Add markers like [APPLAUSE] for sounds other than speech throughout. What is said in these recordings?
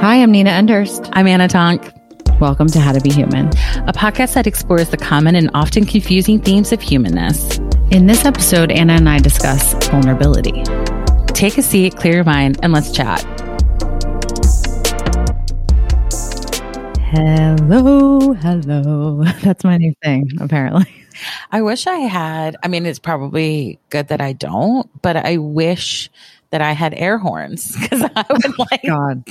Hi, I'm Nina Enderst. I'm Anna Tonk. Welcome to How to Be Human, a podcast that explores the common and often confusing themes of humanness. In this episode, Anna and I discuss vulnerability. Take a seat, clear your mind, and let's chat. Hello, hello. [LAUGHS] That's my new thing, apparently. I wish I had. I mean, it's probably good that I don't, but I wish that I had air horns [LAUGHS] because I would oh like, God,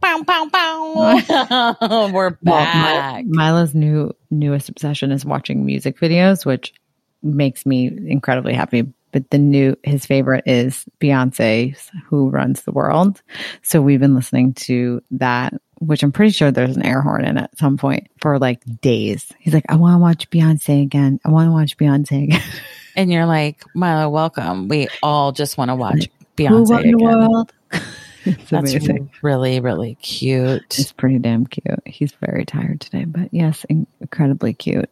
pow, pow, pow. [LAUGHS] We're back. Well, Mila's new newest obsession is watching music videos, which makes me incredibly happy. But the new his favorite is Beyonce, who runs the world. So we've been listening to that which I'm pretty sure there's an air horn in it at some point for like days. He's like, I want to watch Beyonce again. I want to watch Beyonce again. [LAUGHS] And you're like, Milo, welcome. We all just want to watch Beyonce Who again. The world? [LAUGHS] That's amazing. really, really cute. It's pretty damn cute. He's very tired today, but yes, incredibly cute.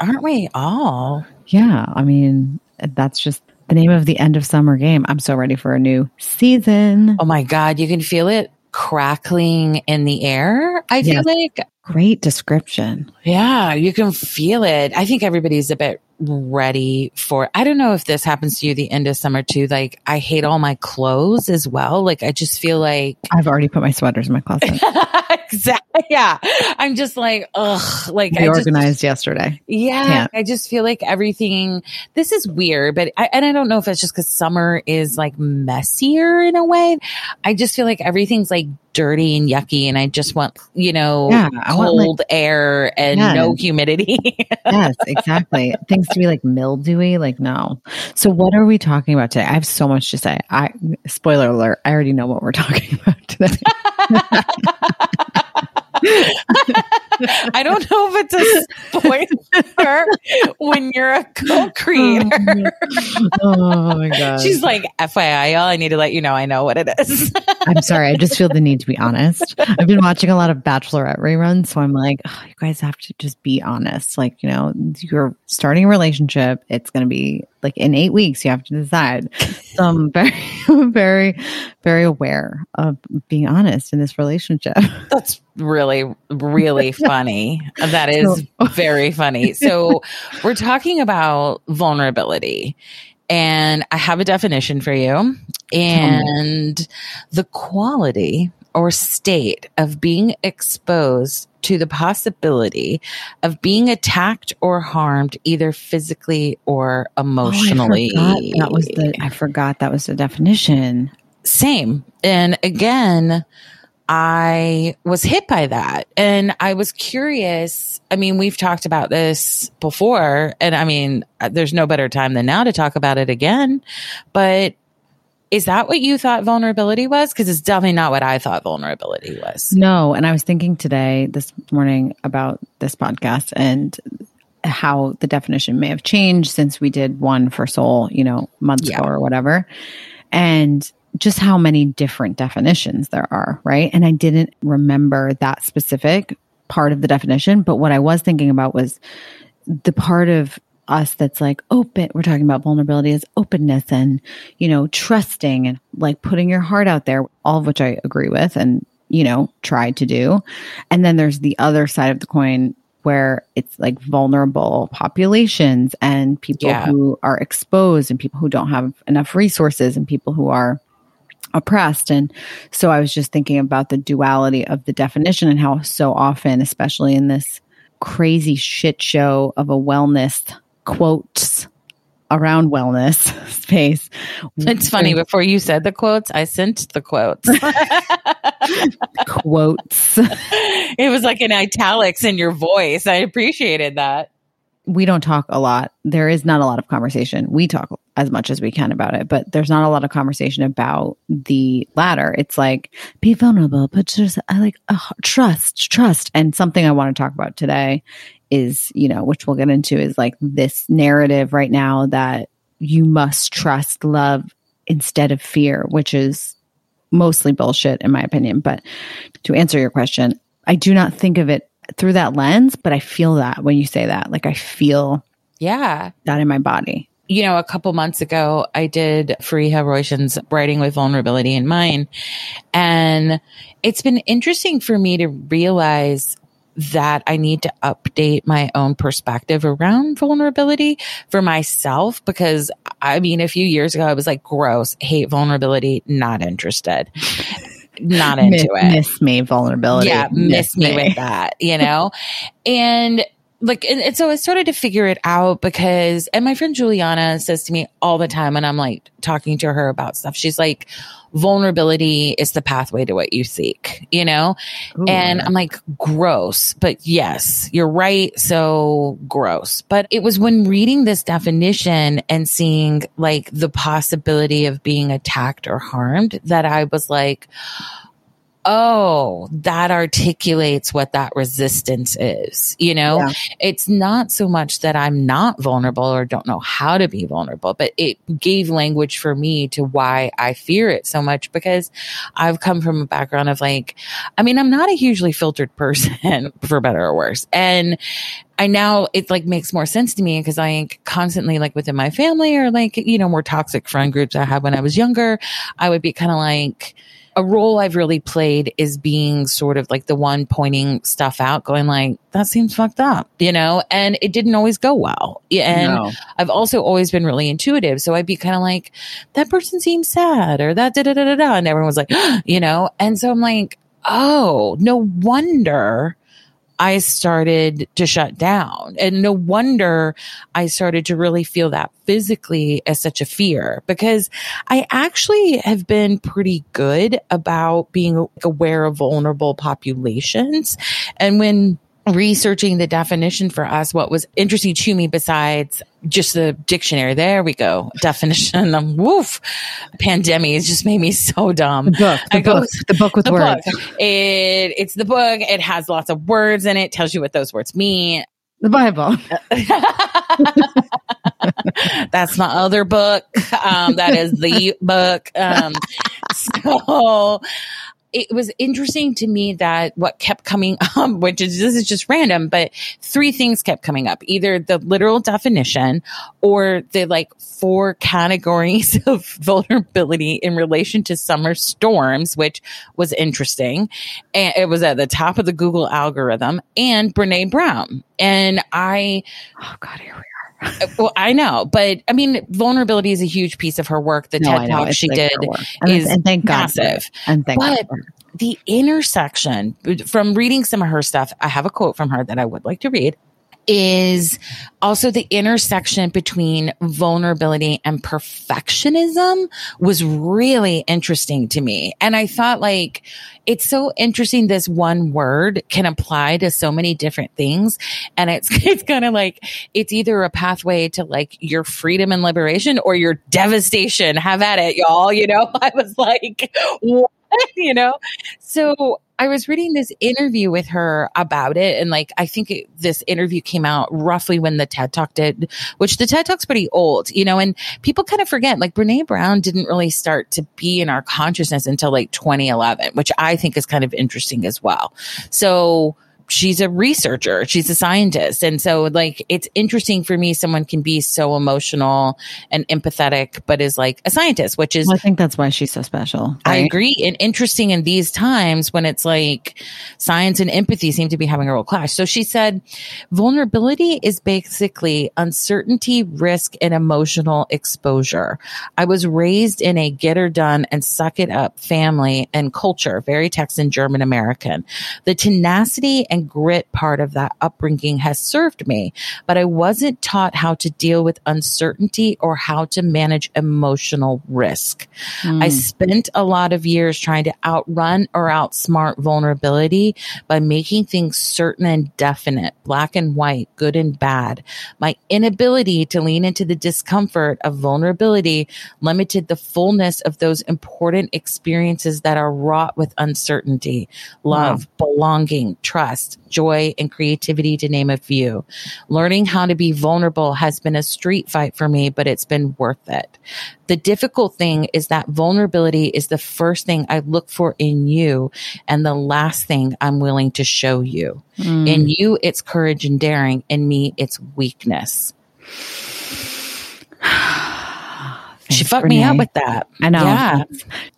Aren't we all? Yeah. I mean, that's just the name of the end of summer game. I'm so ready for a new season. Oh my God. You can feel it crackling in the air. I feel yes. like great description. Yeah, you can feel it. I think everybody's a bit ready for I don't know if this happens to you the end of summer too. Like I hate all my clothes as well. Like I just feel like I've already put my sweaters in my closet. [LAUGHS] exactly. [LAUGHS] Yeah. I'm just like, ugh. Like I organized just, yesterday. Yeah. I just feel like everything this is weird, but I and I don't know if it's just because summer is like messier in a way. I just feel like everything's like dirty and yucky and I just want, you know, yeah, cold like, air and no humidity. [LAUGHS] yes, exactly. Things to be like mildewy, like no. So what are we talking about today? I have so much to say. I spoiler alert, I already know what we're talking [LAUGHS] about today. I don't know if it's a spoiler when you're a co-creator. oh, oh my god. She's like, FYI, y'all, I need to let you know I know what it is. [LAUGHS] I'm sorry. I just feel the need to be honest. I've been watching a lot of Bachelorette reruns, so I'm like, oh, you guys have to just be honest. Like, you know, you're starting a relationship. It's going to be like in eight weeks, you have to decide. So I'm [LAUGHS] very, very, very aware of being honest in this relationship. That's really, really [LAUGHS] funny. That is [LAUGHS] very funny. So we're talking about vulnerability. And I have a definition for you. And the quality or state of being exposed to the possibility of being attacked or harmed either physically or oh, emotionally. Oh, that was the I forgot that was the definition. Same. And again, I was hit by that and I was curious. I mean, we've talked about this before and I mean, uh, there's no better time than now to talk about it again, but is that what you thought vulnerability was? Because it's definitely not what I thought vulnerability was. No. And I was thinking today, this morning, about this podcast and how the definition may have changed since we did one for soul, you know, months yeah. ago or whatever. And just how many different definitions there are, right? And I didn't remember that specific part of the definition, but what I was thinking about was the part of us that's like open we're talking about vulnerability as openness and you know trusting and like putting your heart out there all of which i agree with and you know try to do and then there's the other side of the coin where it's like vulnerable populations and people yeah. who are exposed and people who don't have enough resources and people who are oppressed and so i was just thinking about the duality of the definition and how so often especially in this crazy shit show of a wellness quotes around wellness [LAUGHS] space. It's funny. Before you said the quotes, I sent the quotes. [LAUGHS] quotes. It was like in italics in your voice. I appreciated that. We don't talk a lot. There is not a lot of conversation. We talk as much as we can about it, but there's not a lot of conversation about the latter. It's like be vulnerable, but just I like uh, trust, trust. And something I want to talk about today is, you know, which we'll get into is like this narrative right now that you must trust love instead of fear, which is mostly bullshit in my opinion. But to answer your question, I do not think of it through that lens, but I feel that when you say that, like I feel yeah, that in my body. you know, a couple months ago, I did Fariha Róisín's Writing with Vulnerability in Mind. And it's been interesting for me to realize that I need to update my own perspective around vulnerability for myself because I mean, a few years ago, I was like, gross, hate vulnerability, not interested. [LAUGHS] not into miss, it. Miss me vulnerability. Yeah, miss, miss me, me with [LAUGHS] that, you know? and like, and, and, so I started to figure it out because, and my friend Juliana says to me all the time, and I'm like talking to her about stuff. She's like, vulnerability is the pathway to what you seek, you know? Ooh. And I'm like, gross. But yes, you're right. So gross. But it was when reading this definition and seeing like the possibility of being attacked or harmed that I was like, oh, that articulates what that resistance is. You know, yeah. it's not so much that I'm not vulnerable or don't know how to be vulnerable, but it gave language for me to why I fear it so much because I've come from a background of like, I mean, I'm not a hugely filtered person [LAUGHS] for better or worse. And I now it like makes more sense to me because I constantly like within my family or like, you know, more toxic friend groups I had when I was younger, I would be kind of like, a role I've really played is being sort of like the one pointing stuff out, going like, that seems fucked up, you know? And it didn't always go well. And no. I've also always been really intuitive. So I'd be kind of like, that person seems sad or that da da da da da. And everyone was like, [GASPS] you know? And so I'm like, oh, no wonder I started to shut down. And no wonder I started to really feel that physically as such a fear because I actually have been pretty good about being aware of vulnerable populations. And when researching the definition for us, what was interesting to me besides just the dictionary, there we go. Definition of woof. Pandemic just made me so dumb. The book, the, book, go, the book with the words. Book. It, it's the book. It has lots of words in it, tells you what those words mean. The Bible. [LAUGHS] That's my other book. Um, that is the book. Um, so it was interesting to me that what kept coming [LAUGHS] up, which is this is just random, but three things kept coming up either the literal definition or the like four categories [LAUGHS] of vulnerability in relation to summer storms, which was interesting. And it was at the top of the Google algorithm and Brene Brown. And I, oh God, here we [LAUGHS] well, I know, but I mean, vulnerability is a huge piece of her work. The no, TED talk she did is and thank God massive. And thank but God the intersection from reading some of her stuff, I have a quote from her that I would like to read is also the intersection between vulnerability and perfectionism was really interesting to me. And I thought like, it's so interesting. This one word can apply to so many different things. And it's, [LAUGHS] it's kind of like, it's either a pathway to like your freedom and liberation or your devastation. Have at it, y'all. You know, [LAUGHS] I was like, [LAUGHS] what? you know? So I was reading this interview with her about it. And like, I think it, this interview came out roughly when the TED Talk did, which the TED Talk's pretty old, you know, and people kind of forget like Brene Brown didn't really start to be in our consciousness until like 2011, which I think is kind of interesting as well. So, she's a researcher, she's a scientist. And so like it's interesting for me someone can be so emotional and empathetic but is like a scientist, which is well, I think that's why she's so special. Right? I agree. And interesting in these times when it's like science and empathy seem to be having a real clash. So she said vulnerability is basically uncertainty, risk and emotional exposure. I was raised in a get her done and suck it up family and culture, very Texan German American. The tenacity and grit part of that upbringing has served me, but I wasn't taught how to deal with uncertainty or how to manage emotional risk. Mm. I spent a lot of years trying to outrun or outsmart vulnerability by making things certain and definite, black and white, good and bad. My inability to lean into the discomfort of vulnerability limited the fullness of those important experiences that are wrought with uncertainty, love, wow. belonging, trust, joy, and creativity, to name a few. Learning how to be vulnerable has been a street fight for me, but it's been worth it. The difficult thing is that vulnerability is the first thing I look for in you and the last thing I'm willing to show you. Mm. In you, it's courage and daring. In me, it's weakness. [SIGHS] she fucked Renee. me up with that. I know. Yeah.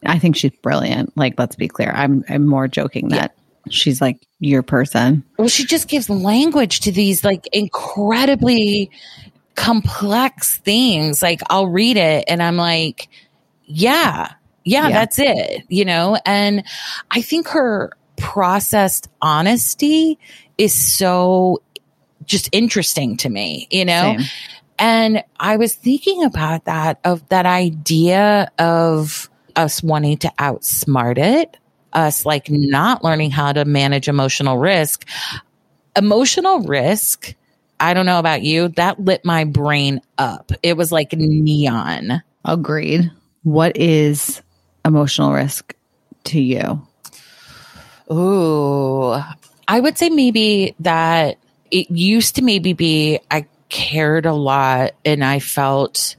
I think she's brilliant. Like, let's be clear. I'm I'm more joking that. She's like your person. Well, she just gives language to these like incredibly complex things. Like I'll read it and I'm like, yeah, yeah, yeah, that's it, you know? And I think her processed honesty is so just interesting to me, you know? Same. And I was thinking about that, of that idea of us wanting to outsmart it, us like not learning how to manage emotional risk. Emotional risk, I don't know about you, that lit my brain up. It was like neon. Agreed. What is emotional risk to you? Ooh, I would say maybe that it used to maybe be I cared a lot and I felt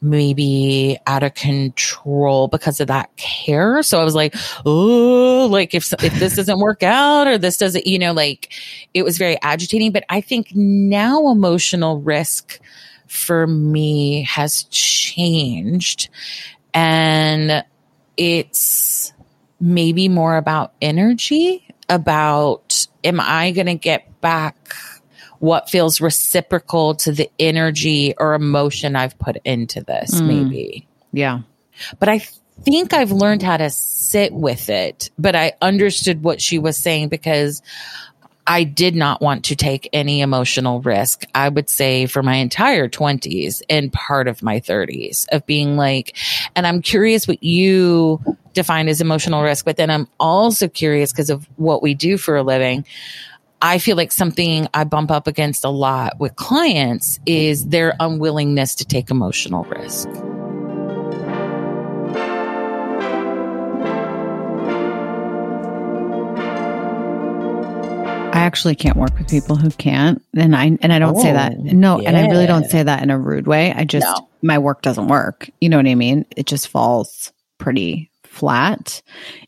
maybe out of control because of that care. So I was like, oh, like if if this [LAUGHS] doesn't work out or this doesn't, you know, like it was very agitating. But I think now emotional risk for me has changed, and it's maybe more about energy. About am I going to get back? What feels reciprocal to the energy or emotion I've put into this, mm. maybe. Yeah. But I think I've learned how to sit with it, but I understood what she was saying because I did not want to take any emotional risk. I would say for my entire 20s and part of my 30s of being like, and I'm curious what you define as emotional risk, but then I'm also curious because of what we do for a living. I feel like something I bump up against a lot with clients is their unwillingness to take emotional risk. I actually can't work with people who can't, and I and I don't oh, say that. Oh, no, yeah. and I really don't say that in a rude way. I just no. my work doesn't work. You know what I mean? It just falls pretty flat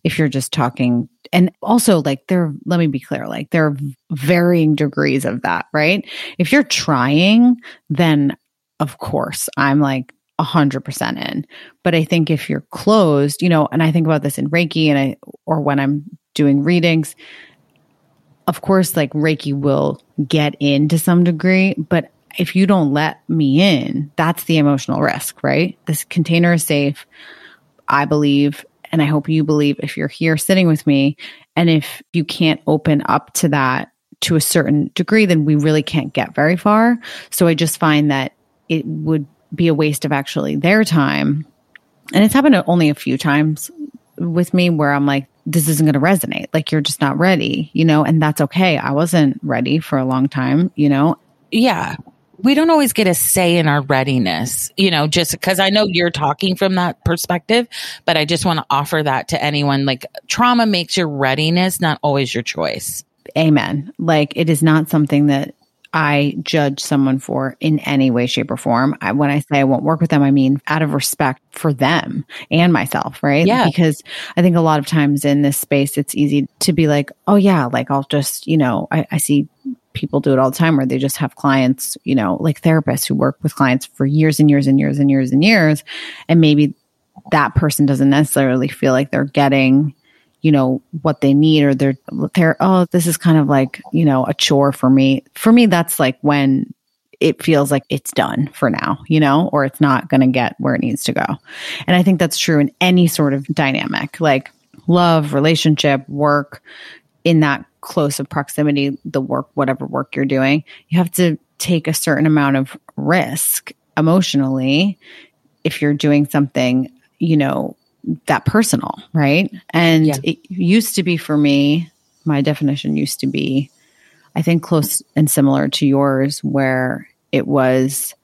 if you're just talking and also like there let me be clear like there are varying degrees of that right? If you're trying then of course i'm like 100% in. But i think if you're closed you know and i think about this in reiki and i or when i'm doing readings of course like reiki will get in to some degree but if you don't let me in that's the emotional risk right? This container is safe. I believe and I hope you believe if you're here sitting with me and if you can't open up to that to a certain degree, then we really can't get very far. So I just find that it would be a waste of actually their time. And it's happened only a few times with me where I'm like, this isn't going to resonate. Like you're just not ready, you know, and that's okay. I wasn't ready for a long time, you know. Yeah we don't always get a say in our readiness, you know, just because I know you're talking from that perspective, but I just want to offer that to anyone. Like trauma makes your readiness not always your choice. Amen. Like it is not something that I judge someone for in any way, shape, or form. I, when I say I won't work with them, I mean out of respect for them and myself, right? Yeah. Because I think a lot of times in this space, it's easy to be like, oh, yeah, like I'll just, you know, I, I see people do it all the time where they just have clients, you know, like therapists who work with clients for years and years and years and years and years. And maybe that person doesn't necessarily feel like they're getting, you know, what they need or they're, they're, oh, this is kind of like, you know, a chore for me. For me, that's like when it feels like it's done for now, you know, or it's not going to get where it needs to go. And I think that's true in any sort of dynamic, like love, relationship, work, in that close of proximity, the work, whatever work you're doing, you have to take a certain amount of risk emotionally if you're doing something, you know, that personal, right? And yeah. it used to be for me, my definition used to be, I think, close and similar to yours, where it was,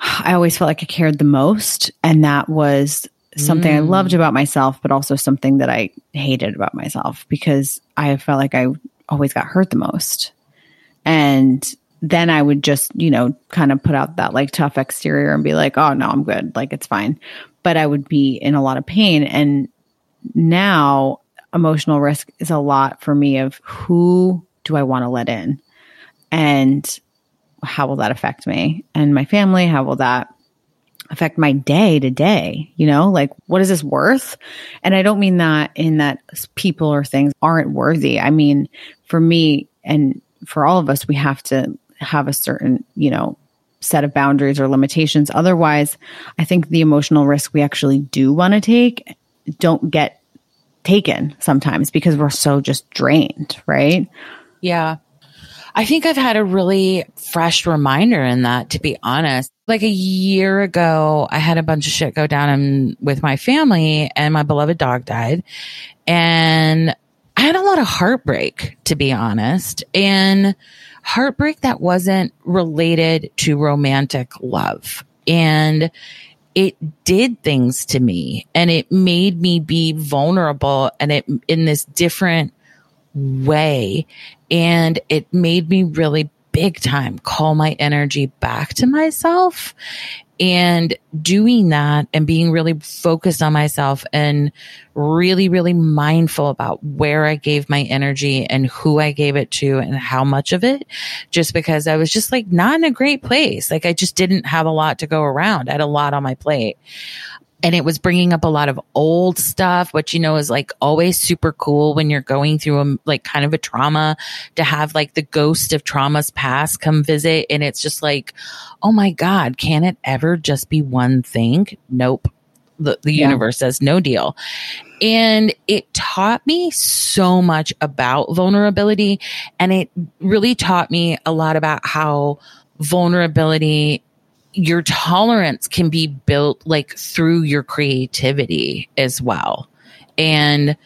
I always felt like I cared the most. And that was something mm. I loved about myself, but also something that I hated about myself because I felt like I always got hurt the most. And then I would just, you know, kind of put out that like tough exterior and be like, oh, no, I'm good. Like it's fine. But I would be in a lot of pain. And now emotional risk is a lot for me of who do I want to let in? And how will that affect me and my family? How will that affect my day to day, you know, like what is this worth? And I don't mean that in that people or things aren't worthy. I mean, for me and for all of us, we have to have a certain, you know, set of boundaries or limitations. Otherwise, I think the emotional risk we actually do want to take don't get taken sometimes because we're so just drained, right? Yeah. I think I've had a really fresh reminder in that, to be honest. Like a year ago, I had a bunch of shit go down in, with my family and my beloved dog died. And I had a lot of heartbreak, to be honest. And heartbreak that wasn't related to romantic love. And it did things to me and it made me be vulnerable and it in this different way. And it made me really big time call my energy back to myself and doing that and being really focused on myself and really, really mindful about where I gave my energy and who I gave it to and how much of it, just because I was just like not in a great place. Like I just didn't have a lot to go around. I had a lot on my plate and it was bringing up a lot of old stuff, which you know is like always super cool when you're going through a like kind of a trauma to have like the ghost of traumas past come visit. And it's just like, oh my God, can it ever just be one thing? Nope. The, the yeah. universe says no deal. And it taught me so much about vulnerability. And it really taught me a lot about how vulnerability your tolerance can be built like through your creativity as well. And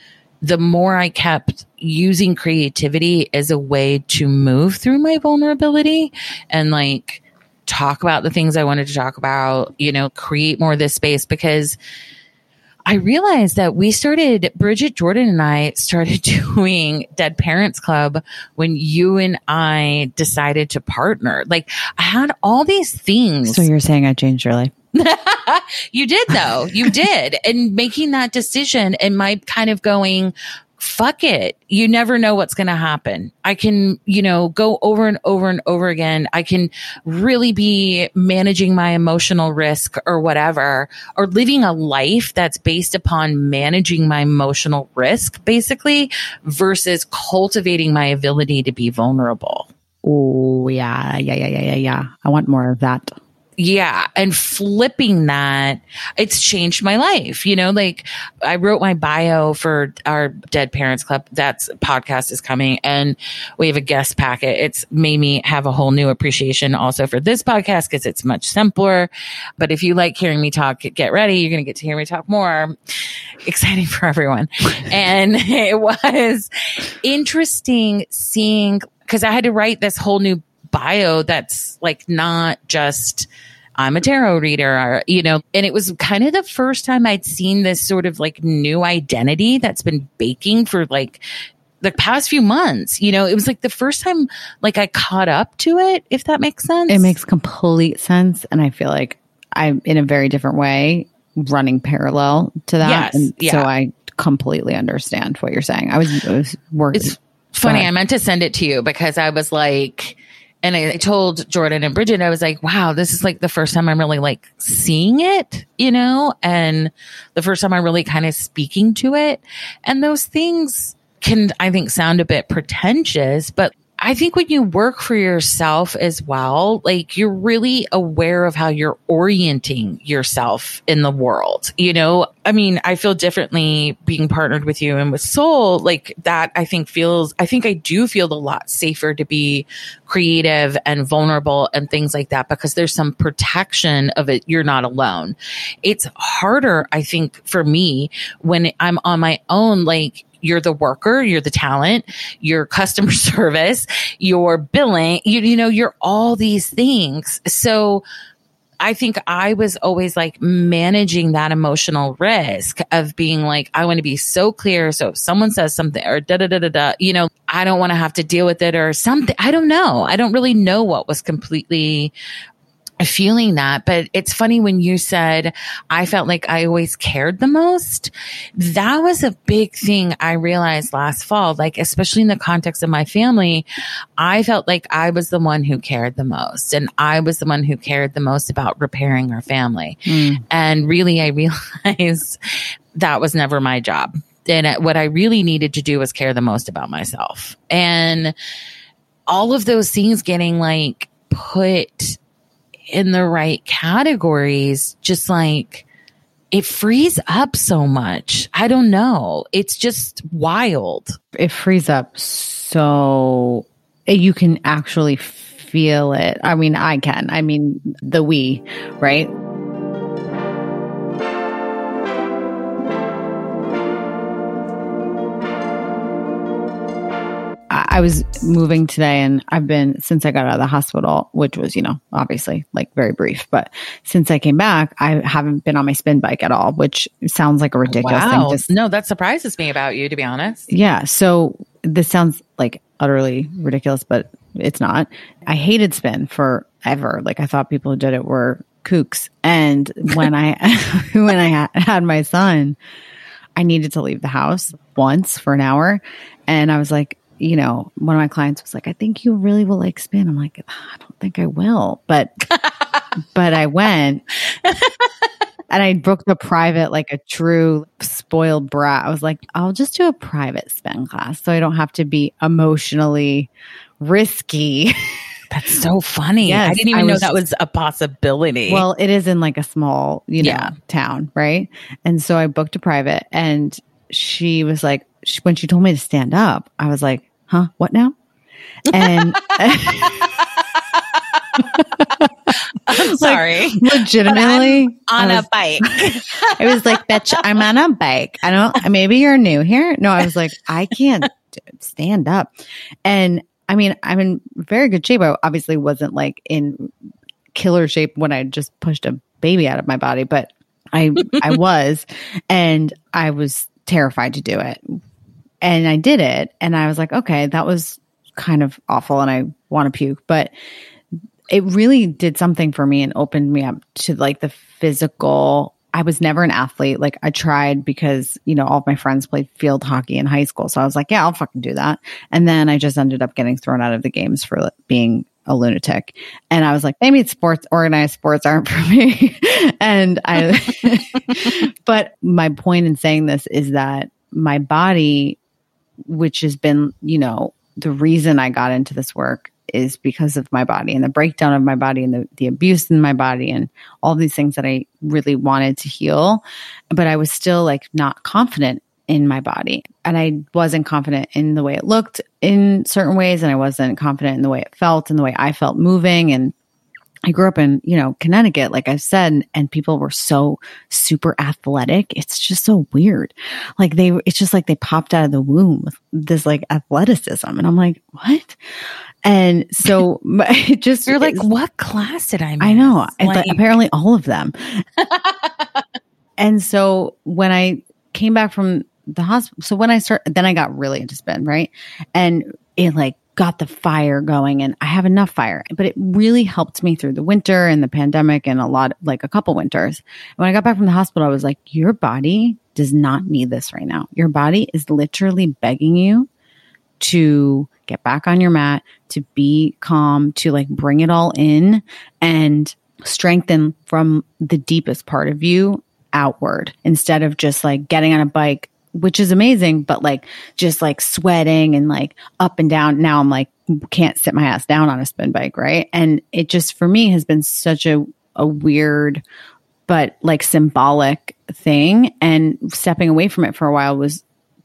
the more I kept using creativity as a way to move through my vulnerability and like talk about the things I wanted to talk about, you know, create more of this space because I realized that we started, Bridget Jordan and I started [LAUGHS] doing Dead Parents Club when you and I decided to partner. Like I had all these things. So you're saying I changed your life? [LAUGHS] you did though. You did. And making that decision and my kind of going, fuck it. You never know what's going to happen. I can, you know, go over and over and over again. I can really be managing my emotional risk or whatever, or living a life that's based upon managing my emotional risk, basically, versus cultivating my ability to be vulnerable. Oh, yeah. Yeah. Yeah. Yeah. Yeah. Yeah. I want more of that yeah. And flipping that, it's changed my life. You know, like I wrote my bio for our Dead Parents Club. That's podcast is coming and we have a guest packet. It's made me have a whole new appreciation also for this podcast because it's much simpler. But if you like hearing me talk, get ready. You're going to get to hear me talk more. Exciting [LAUGHS] for everyone. and [LAUGHS] it was interesting seeing because I had to write this whole new bio that's like not just I'm a tarot reader, or, you know, and it was kind of the first time I'd seen this sort of like new identity that's been baking for like the past few months. You know, it was like the first time like I caught up to it, if that makes sense. It makes complete sense. And I feel like I'm in a very different way running parallel to that. Yes, and yeah. so I completely understand what you're saying. I was, I was working. It's funny. I meant to send it to you because I was like, and I, I told Jordan and Bridget, I was like, wow, this is like the first time I'm really like seeing it, you know, and the first time I'm really kind of speaking to it. And those things can, I think, sound a bit pretentious, but I think when you work for yourself as well, like you're really aware of how you're orienting yourself in the world. You know, I mean, I feel differently being partnered with you and with Soul. Like that, I think feels, I think I do feel a lot safer to be creative and vulnerable and things like that because there's some protection of it. You're not alone. It's harder, I think, for me when I'm on my own. Like you're the worker, you're the talent, your customer [LAUGHS] service, your billing, you, you know, you're all these things. So I think I was always like managing that emotional risk of being like, I want to be so clear. So if someone says something or da da da da da, you know, I don't want to have to deal with it or something. I don't know. I don't really know what was completely feeling that. But it's funny when you said, I felt like I always cared the most. That was a big thing I realized last fall, like, especially in the context of my family. I felt like I was the one who cared the most and I was the one who cared the most about repairing our family. Mm. And really, I [LAUGHS] realized that was never my job. And what I really needed to do was care the most about myself. And all of those things getting like put in the right categories, just like it frees up so much. I don't know. It's just wild. It frees up so eh, you can actually feel it. I mean, I can. I mean, the we, right? I was moving today and I've been since I got out of the hospital, which was, you know, obviously like very brief, but since I came back, I haven't been on my spin bike at all, which sounds like a ridiculous wow. thing. To, no, that surprises me about you, to be honest. Yeah. So this sounds like utterly ridiculous, but it's not. I hated spin forever. Like I thought people who did it were kooks. And when I, [LAUGHS] when I had my son, I needed to leave the house once for an hour. And I was like, you know, one of my clients was like, I think you really will like spin. I'm like, ah, I don't think I will, but, [LAUGHS] but I went and I booked a private, like a true spoiled brat. I was like, I'll just do a private spin class so I don't have to be emotionally risky. [LAUGHS] That's so funny. Yes, I didn't even I know that was a possibility. Well, it is in like a small, you know, yeah. town, right? And so I booked a private and she was like, she, when she told me to stand up, I was like, huh, what now? And I'm [LAUGHS] sorry. Like, legitimately on was, a bike. [LAUGHS] I was like, bitch, I'm on a bike. I don't, maybe you're new here. No, I was like, I can't stand up. And I mean, I'm in very good shape. I obviously wasn't like in killer shape when I just pushed a baby out of my body, but I, I [LAUGHS] was, and I was terrified to do it. And I did it. And I was like, okay, that was kind of awful and I want to puke. But it really did something for me and opened me up to like the physical. I was never an athlete. Like I tried because, you know, all of my friends played field hockey in high school. So I was like, yeah, I'll fucking do that. And then I just ended up getting thrown out of the games for being a lunatic. And I was like, maybe it's sports, organized sports aren't for me. [LAUGHS] and I, [LAUGHS] but my point in saying this is that my body, which has been, you know, the reason I got into this work is because of my body and the breakdown of my body and the, the abuse in my body and all these things that I really wanted to heal. But I was still like not confident in my body. And I wasn't confident in the way it looked in certain ways. And I wasn't confident in the way it felt and the way I felt moving. And I grew up in, you know, Connecticut, like I've said, and people were so super athletic. It's just so weird. Like they, it's just like they popped out of the womb with this like athleticism. And I'm like, what? And so [LAUGHS] it just, you're like, what class did I miss? I know. Like, apparently all of them. [LAUGHS] and so when I came back from the hospital. So when I start, then I got really into spin, right? And it like got the fire going and I have enough fire, but it really helped me through the winter and the pandemic and a lot, like a couple winters. When I got back from the hospital, I was like, your body does not need this right now. Your body is literally begging you to get back on your mat, to be calm, to like bring it all in and strengthen from the deepest part of you outward instead of just like getting on a bike, which is amazing, but like just like sweating and like up and down. Now I'm like, can't sit my ass down on a spin bike. Right. And it just for me has been such a, a weird, but like symbolic thing. And stepping away from it for a while was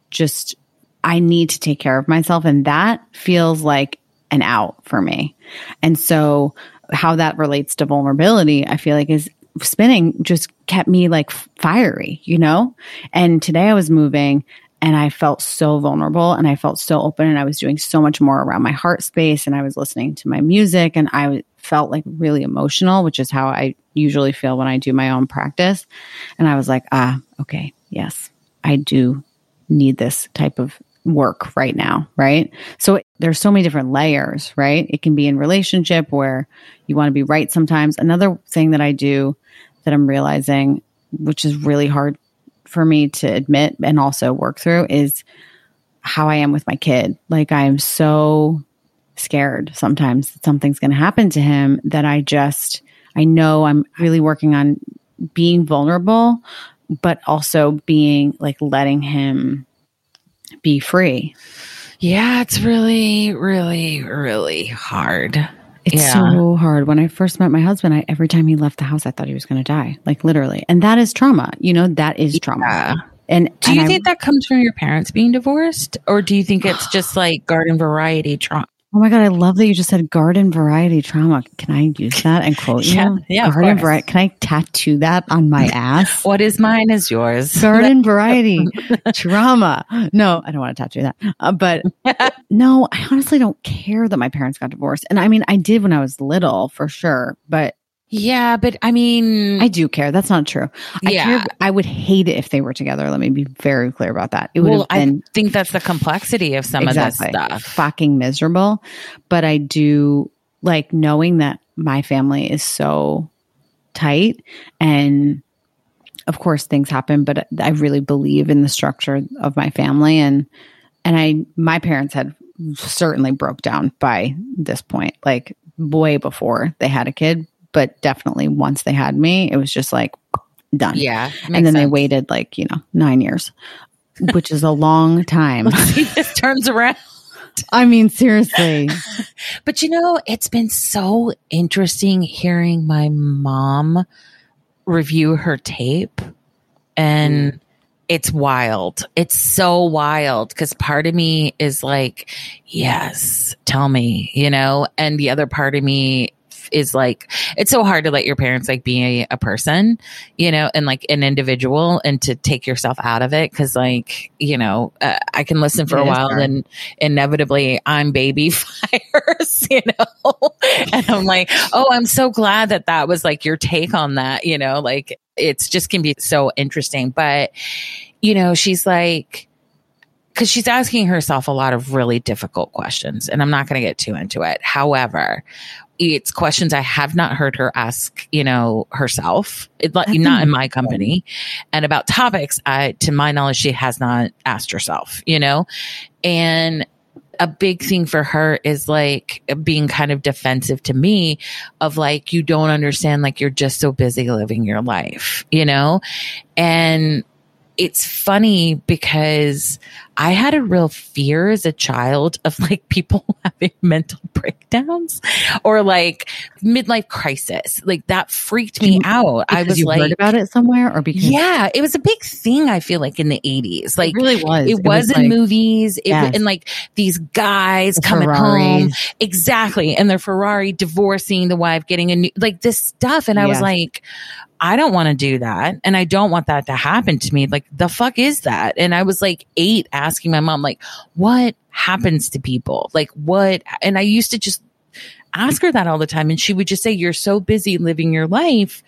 just, I need to take care of myself. And that feels like an out for me. And so, how that relates to vulnerability, I feel like is spinning just kept me like fiery, you know? And today I was moving and I felt so vulnerable and I felt so open and I was doing so much more around my heart space and I was listening to my music and I felt like really emotional, which is how I usually feel when I do my own practice. And I was like, ah, okay, yes, I do need this type of work right now, right? So there's so many different layers, right? It can be in relationship where you want to be right sometimes. Another thing that I do that I'm realizing, which is really hard for me to admit and also work through, is how I am with my kid. Like I am so scared sometimes that something's going to happen to him that I just, I know I'm really working on being vulnerable, but also being like letting him be free. Yeah, it's really, really, really hard. It's yeah. so hard. When I first met my husband, I every time he left the house, I thought he was going to die, like literally. And that is trauma. You know, that is trauma. Yeah. And do you and think I, that comes from your parents being divorced, or do you think it's just like garden variety trauma? Oh my god, I love that you just said garden variety trauma. Can I use that and quote [LAUGHS] yeah, you? Yeah, garden variety. Can I tattoo that on my [LAUGHS] ass? what is mine is yours. Garden [LAUGHS] variety trauma. No, I don't want to tattoo that. Uh, but no, I honestly don't care that my parents got divorced. And I mean, I did when I was little for sure, but yeah, but I mean, I do care. That's not true. I yeah. Care, I would hate it if they were together. Let me be very clear about that. It would well, been, I think that's the complexity of some exactly, of that stuff. Fucking miserable. But I do like knowing that my family is so tight and of course things happen, but I really believe in the structure of my family and and I my parents had certainly broke down by this point, like way before they had a kid but definitely once they had me, it was just like done. Yeah. And then sense. they waited like, you know, nine years, which is a long time. [LAUGHS] this turns around. [LAUGHS] I mean, seriously. [LAUGHS] but you know, it's been so interesting hearing my mom review her tape and mm. it's wild. It's so wild because part of me is like, yes, tell me, you know, and the other part of me is like it's so hard to let your parents like be a, a person, you know, and like an individual and to take yourself out of it. Because like you know uh, I can listen for it a while and inevitably I'm baby [LAUGHS] fires, [LAUGHS] you know, and I'm like, oh, I'm so glad that that was like your take on that, you know, like it's just can be so interesting, but you know, she's like because she's asking herself a lot of really difficult questions, and I'm not going to get too into it. However, it's questions I have not heard her ask, you know, herself, it, not in my company, and about topics I, to my knowledge, she has not asked herself, you know, and a big thing for her is like being kind of defensive to me of like, you don't understand, like, you're just so busy living your life, you know? And it's funny because I had a real fear as a child of like people [LAUGHS] having mental breakdowns or like midlife crisis. Like that freaked me out. I was like, heard about it somewhere or because yeah, it was a big thing. I feel like in the eighties, like it really was. It, it was, was, in like, movies. It yes. and like these guys the coming Ferraris. home exactly, and their Ferrari divorcing the wife, getting a new like this stuff, and I was like, I don't want to do that. And I don't want that to happen to me. Like, the fuck is that? And I was like eight asking my mom, like, what happens to people? Like, what? And I used to just ask her that all the time. And she would just say, You're so busy living your life.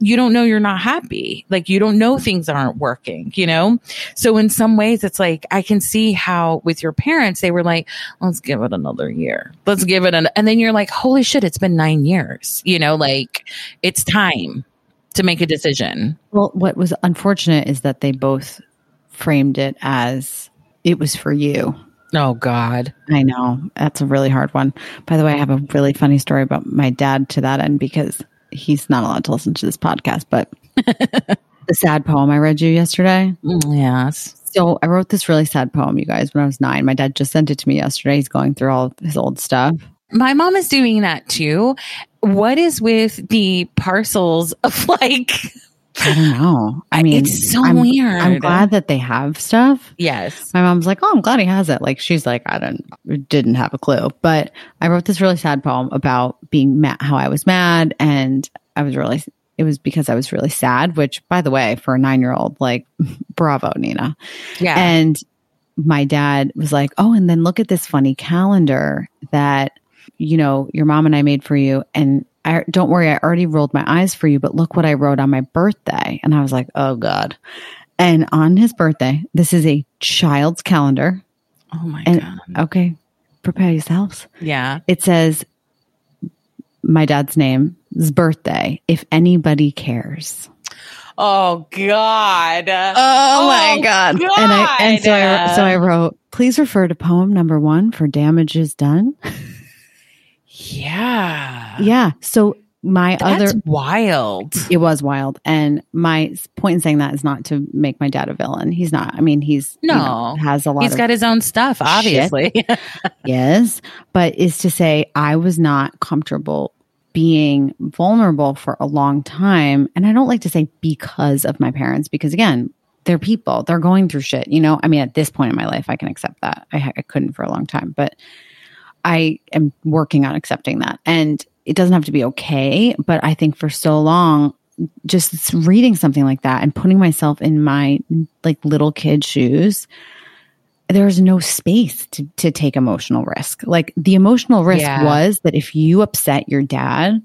You don't know you're not happy. Like, you don't know things aren't working, you know? So, in some ways, it's like I can see how with your parents, they were like, Let's give it another year. Let's give it an, and then you're like, Holy shit, it's been nine years, you know, like it's time to make a decision. Well, what was unfortunate is that they both framed it as it was for you. Oh God. I know. That's a really hard one. By the way, I have a really funny story about my dad to that end because he's not allowed to listen to this podcast, but [LAUGHS] the sad poem I read you yesterday. Mm, yes. So I wrote this really sad poem, you guys, when I was nine. My dad just sent it to me yesterday. He's going through all his old stuff. My mom is doing that too. What is with the parcels of [LAUGHS] like I don't know. I mean, it's so I'm, weird. I'm glad that they have stuff. Yes. My mom's like, oh, I'm glad he has it. Like, she's like, I don't, didn't have a clue. But I wrote this really sad poem about being mad, how I was mad. And I was really, it was because I was really sad, which, by the way, for a nine year old, like, [LAUGHS] bravo, Nina. Yeah. And my dad was like, oh, and then look at this funny calendar that you know, your mom and I made for you. And I, don't worry, I already rolled my eyes for you, but look what I wrote on my birthday. And I was like, oh God. And on his birthday, this is a child's calendar. Oh my And- god. Okay, prepare yourselves. Yeah. It says my dad's name, his birthday, if anybody cares. Oh god. Oh, oh, my God. And I and so I so I wrote, please refer to poem number one for damages done. [LAUGHS] Yeah. Yeah. So my That's other wild. it was wild. And my point in saying that is not to make my dad a villain. He's not. I mean, he's you know, No. has a lot He's got his own stuff, obviously. [LAUGHS] yes, but is to say I was not comfortable being vulnerable for a long time. And I don't like to say because of my parents, because again, they're people, they're going through shit. You know, I mean, at this point in my life, I can accept that. I, I couldn't for a long time, but I am working on accepting that. And it doesn't have to be okay. But I think for so long, just reading something like that and putting myself in my like little kid shoes, there's no space to, to take emotional risk. Like the emotional risk Yeah. was that if you upset your dad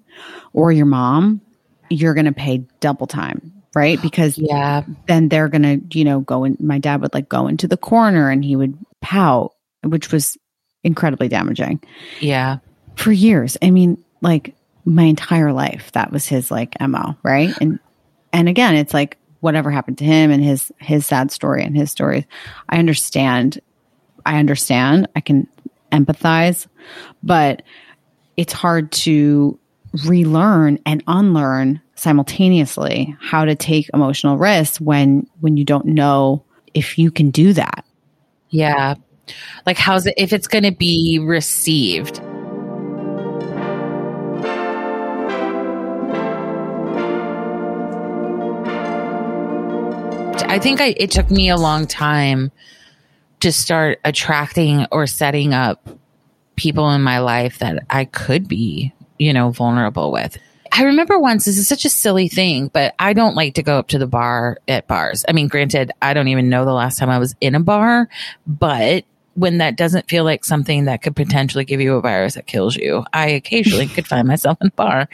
or your mom, you're going to pay double time, right? Because yeah. then they're going to, you know, go in. My dad would like go into the corner and he would pout, which was incredibly damaging Yeah. for years. I mean, like my entire life, that was his like MO, right? And and again, it's like whatever happened to him and his his sad story and his stories. I understand. I understand. I can empathize, but it's hard to relearn and unlearn simultaneously how to take emotional risks when when you don't know if you can do that. Yeah. Like how's it if it's going to be received? I think I, it took me a long time to start attracting or setting up people in my life that I could be, you know, vulnerable with. I remember once, this is such a silly thing, but I don't like to go up to the bar at bars. I mean, granted, I don't even know the last time I was in a bar, but when that doesn't feel like something that could potentially give you a virus that kills you, I occasionally could find myself in a bar.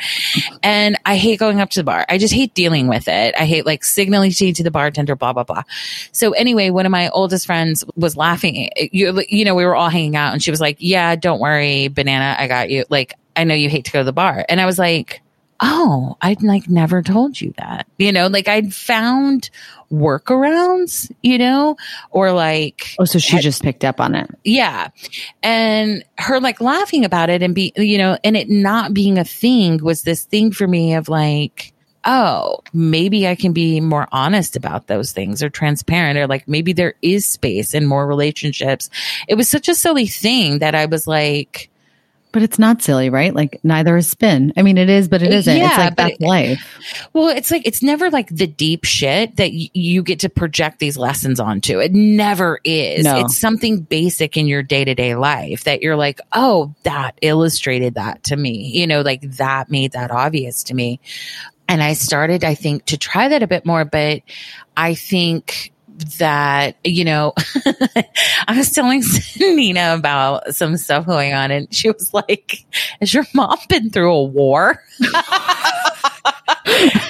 And I hate going up to the bar. I just hate dealing with it. I hate like signaling to the bartender, blah, blah, blah. So anyway, one of my oldest friends was laughing. You, you know, we were all hanging out and she was like, yeah, don't worry, banana. I got you. Like, I know you hate to go to the bar. And I was like, oh, I'd like never told you that. You know, like I'd found workarounds, you know, or like, Oh, so she just picked up on it. yeah. And her like laughing about it and be, you know, and it not being a thing was this thing for me of like, oh, maybe I can be more honest about those things or transparent or like maybe there is space in more relationships. It was such a silly thing that I was like, But it's not silly, right? Like neither is spin. I mean, it is, but it isn't. it's Yeah, like but that's it- life. Well, it's like it's never like the deep shit that y- you get to project these lessons onto. It never is. No. It's something basic in your day to day life that you're like, oh, that illustrated that to me. You know, like that made that obvious to me. And I started, I think, to try that a bit more, but I think that, you know, [LAUGHS] I was telling [LAUGHS] Nina about some stuff going on and she was like, has your mom been through a war? [LAUGHS]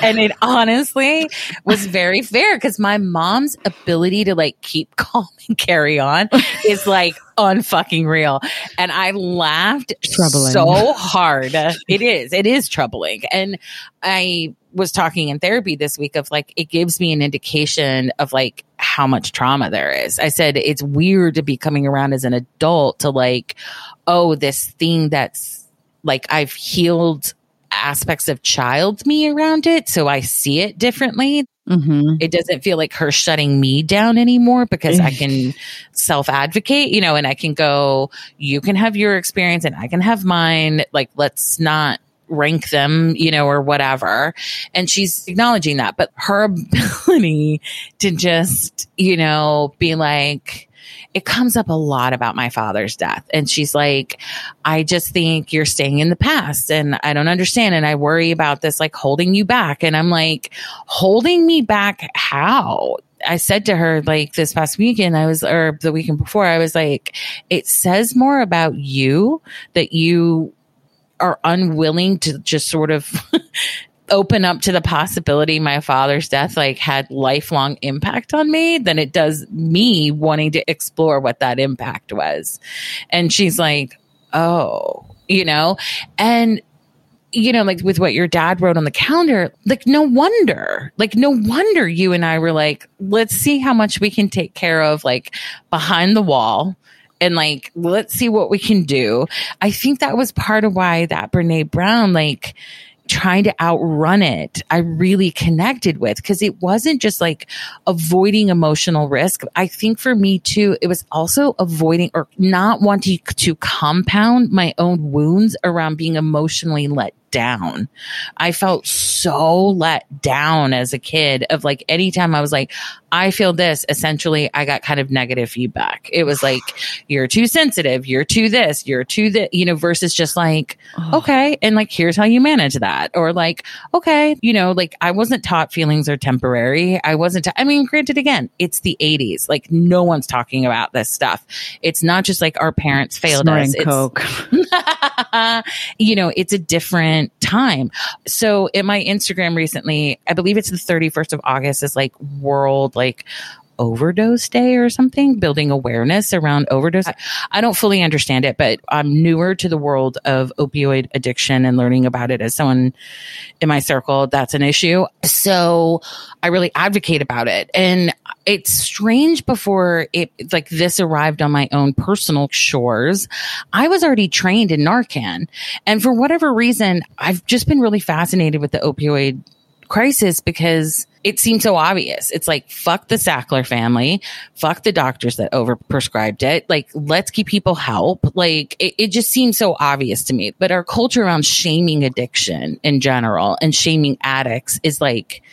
and it honestly was very fair because my mom's ability to like keep calm and carry on is like unfucking real. And I laughed Troubling. so hard. It is. It is troubling. And I was talking in therapy this week of like, it gives me an indication of like how much trauma there is. I said, it's weird to be coming around as an adult to like, oh, this thing that's like I've healed aspects of child me around it. So I see it differently. hmm It doesn't feel like her shutting me down anymore because I can [LAUGHS] self advocate, you know, and I can go, you can have your experience and I can have mine. Like, let's not rank them, you know, or whatever. And she's acknowledging that. But her [LAUGHS] ability to just, you know, be like, it comes up a lot about my father's death. And she's like, I just think you're staying in the past and I don't understand. And I worry about this like holding you back. And I'm like, holding me back how? I said to her like this past weekend, I was, or the weekend before, I was like, it says more about you that you are unwilling to just sort of [LAUGHS] open up to the possibility my father's death like had lifelong impact on me than it does me wanting to explore what that impact was. And she's like, "Oh, you know?" And you know, like with what your dad wrote on the calendar, like no wonder, like no wonder you and I were like, let's see how much we can take care of like behind the wall and like let's see what we can do. I think that was part of why that Brene Brown like trying to outrun it, I really connected with because it wasn't just like avoiding emotional risk. I think for me too, it was also avoiding or not wanting to compound my own wounds around being emotionally let down. I felt so let down as a kid of like anytime I was like, I feel this, essentially I got kind of negative feedback. It was like, you're too sensitive, you're too this, you're too that, you know, versus just like, okay. And like, here's how you manage that. Or like, okay, you know, like I wasn't taught feelings are temporary. I wasn't, ta- I mean, granted, again, it's the 80s. Like no one's talking about this stuff. It's not just like our parents failed Snorting us. Coke. [LAUGHS] you know, it's a different time. So in my Instagram recently, I believe it's the 31st of August is like world like overdose day or something, building awareness around overdose. I, I, don't fully understand it, but I'm newer to the world of opioid addiction and learning about it as someone in my circle that's an issue. So I really advocate about it. And it's strange before it like this arrived on my own personal shores. I was already trained in Narcan. And for whatever reason, I've just been really fascinated with the opioid crisis because it seems so obvious. It's like, fuck the Sackler family, fuck the doctors that overprescribed it. Like, let's keep people help. Like, it, it just seems so obvious to me. But our culture around shaming addiction in general and shaming addicts is like,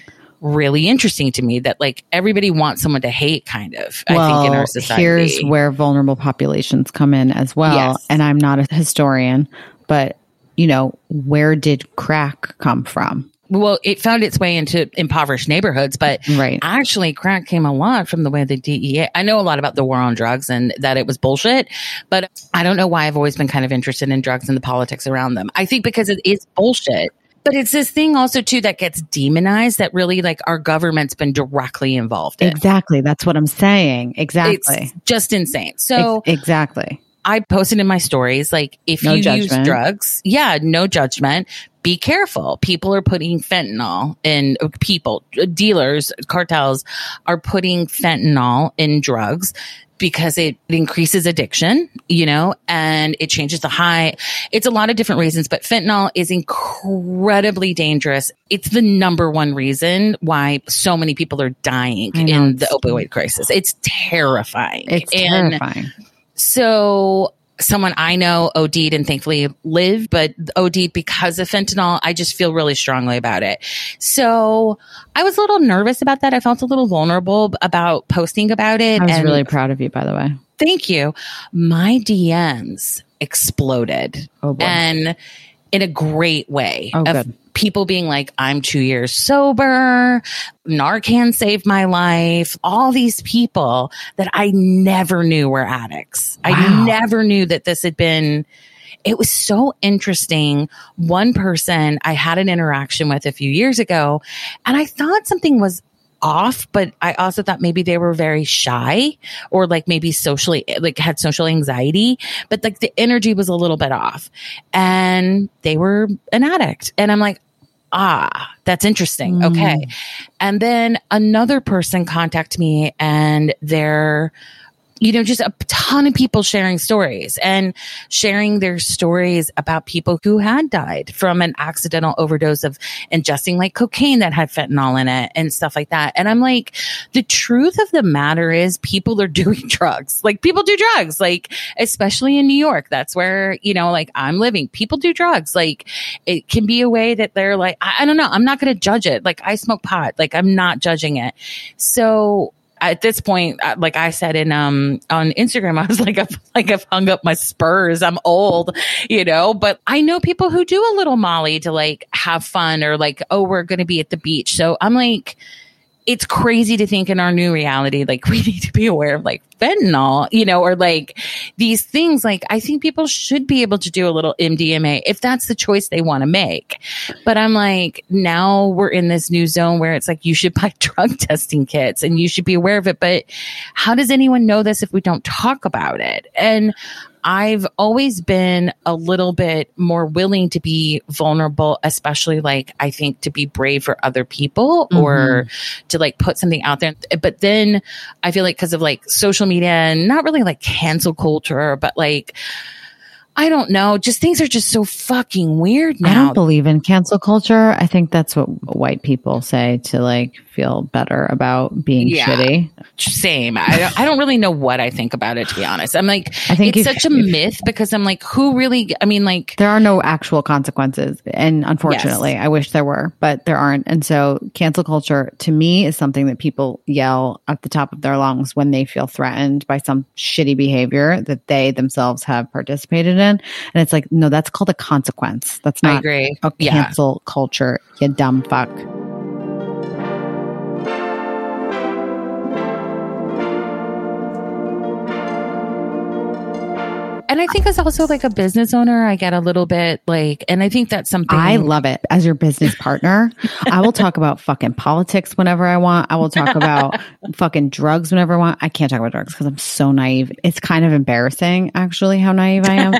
really interesting to me that like everybody wants someone to hate kind of well, i think in our society here's where vulnerable populations come in as well yes. and i'm not a historian but you know where did crack come from well, it found its way into impoverished neighborhoods, but right. actually crack came a lot from the way the DEA, I know a lot about the war on drugs and that it was bullshit, but I don't know why I've always been kind of interested in drugs and the politics around them. I think because it is bullshit. But it's this thing also too that gets demonized that really like our government's been directly involved in. Exactly. That's what I'm saying. Exactly. It's just insane. So Ex- exactly. I posted in my stories like if no you judgment. use drugs, yeah, no judgment be careful. People are putting fentanyl in uh, people, uh, dealers, cartels are putting fentanyl in drugs because it increases addiction, you know, and it changes the high. It's a lot of different reasons, but fentanyl is incredibly dangerous. It's the number one reason why so many people are dying in the opioid crisis. It's terrifying. It's and terrifying. So someone I know OD'd and thankfully lived, but OD'd because of fentanyl. I just feel really strongly about it. So I was a little nervous about that. I felt a little vulnerable about posting about it. I was really proud of you, by the way. Thank you. My DMs exploded. Oh, boy. And in a great way. Oh, good people being like, I'm two years sober, Narcan saved my life, all these people that I never knew were addicts. Wow. I never knew that this had been it was so interesting. One person I had an interaction with a few years ago, and I thought something was off, but I also thought maybe they were very shy or like maybe socially, like had social anxiety, but like the energy was a little bit off and they were an addict. And I'm like, ah, that's interesting. Mm. Okay. And then another person contacted me and they're you know, just a ton of people sharing stories and sharing their stories about people who had died from an accidental overdose of ingesting like cocaine that had fentanyl in it and stuff like that. And I'm like, the truth of the matter is people are [LAUGHS] doing drugs. Like people do drugs, like especially in New York. That's where, you know, like I'm living. People do drugs. Like it can be a way that they're like, I, I don't know. I'm not going to judge it. Like I smoke pot. Like I'm not judging it. So at this point, uh, like I said in um on Instagram, [LAUGHS] I was like, I've, like I've hung up my spurs. I'm old, you know. But I know people who do a little Molly to like have fun or like, oh, we're going to be at the beach. So I'm like, it's crazy to think in our new reality, like [LAUGHS] we need to be aware of like fentanyl, you know, or like these things. Like I think people should be able to do a little MDMA if that's the choice they want to make. But I'm like, now we're in this new zone where it's like you should [LAUGHS] buy drug testing kits and you should be aware of it. But how does anyone know this if we don't talk about it? And I've always been a little bit more willing to be vulnerable, especially like I think to be brave for other people mm-hmm. or to like put something out there. But then I feel like because of like social media and not really like cancel culture, but like, I don't know. Just things are just so fucking weird now. I don't believe in cancel culture. I think that's what white people say to like feel better about being yeah, shitty. Same. I don't, I don't really know what I think about it to be honest. I'm like, I think it's if, such a if, myth because I'm like, who really? I mean, like, there are no actual consequences, and unfortunately, yes. I wish there were, but there aren't. And so, cancel culture to me is something that people yell at the top of their lungs when they feel threatened by some shitty behavior that they themselves have participated in. And it's like, no, that's called a consequence. That's not I agree. a cancel culture. You dumb fuck. And I think as also like a business owner, I get a little bit like, and I think that's something I love it as your business partner. I will talk about fucking politics whenever I want. I will talk about [LAUGHS] fucking drugs whenever I want. I can't talk about drugs because I'm so naive. It's kind of embarrassing actually how naive I am.